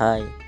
Hi.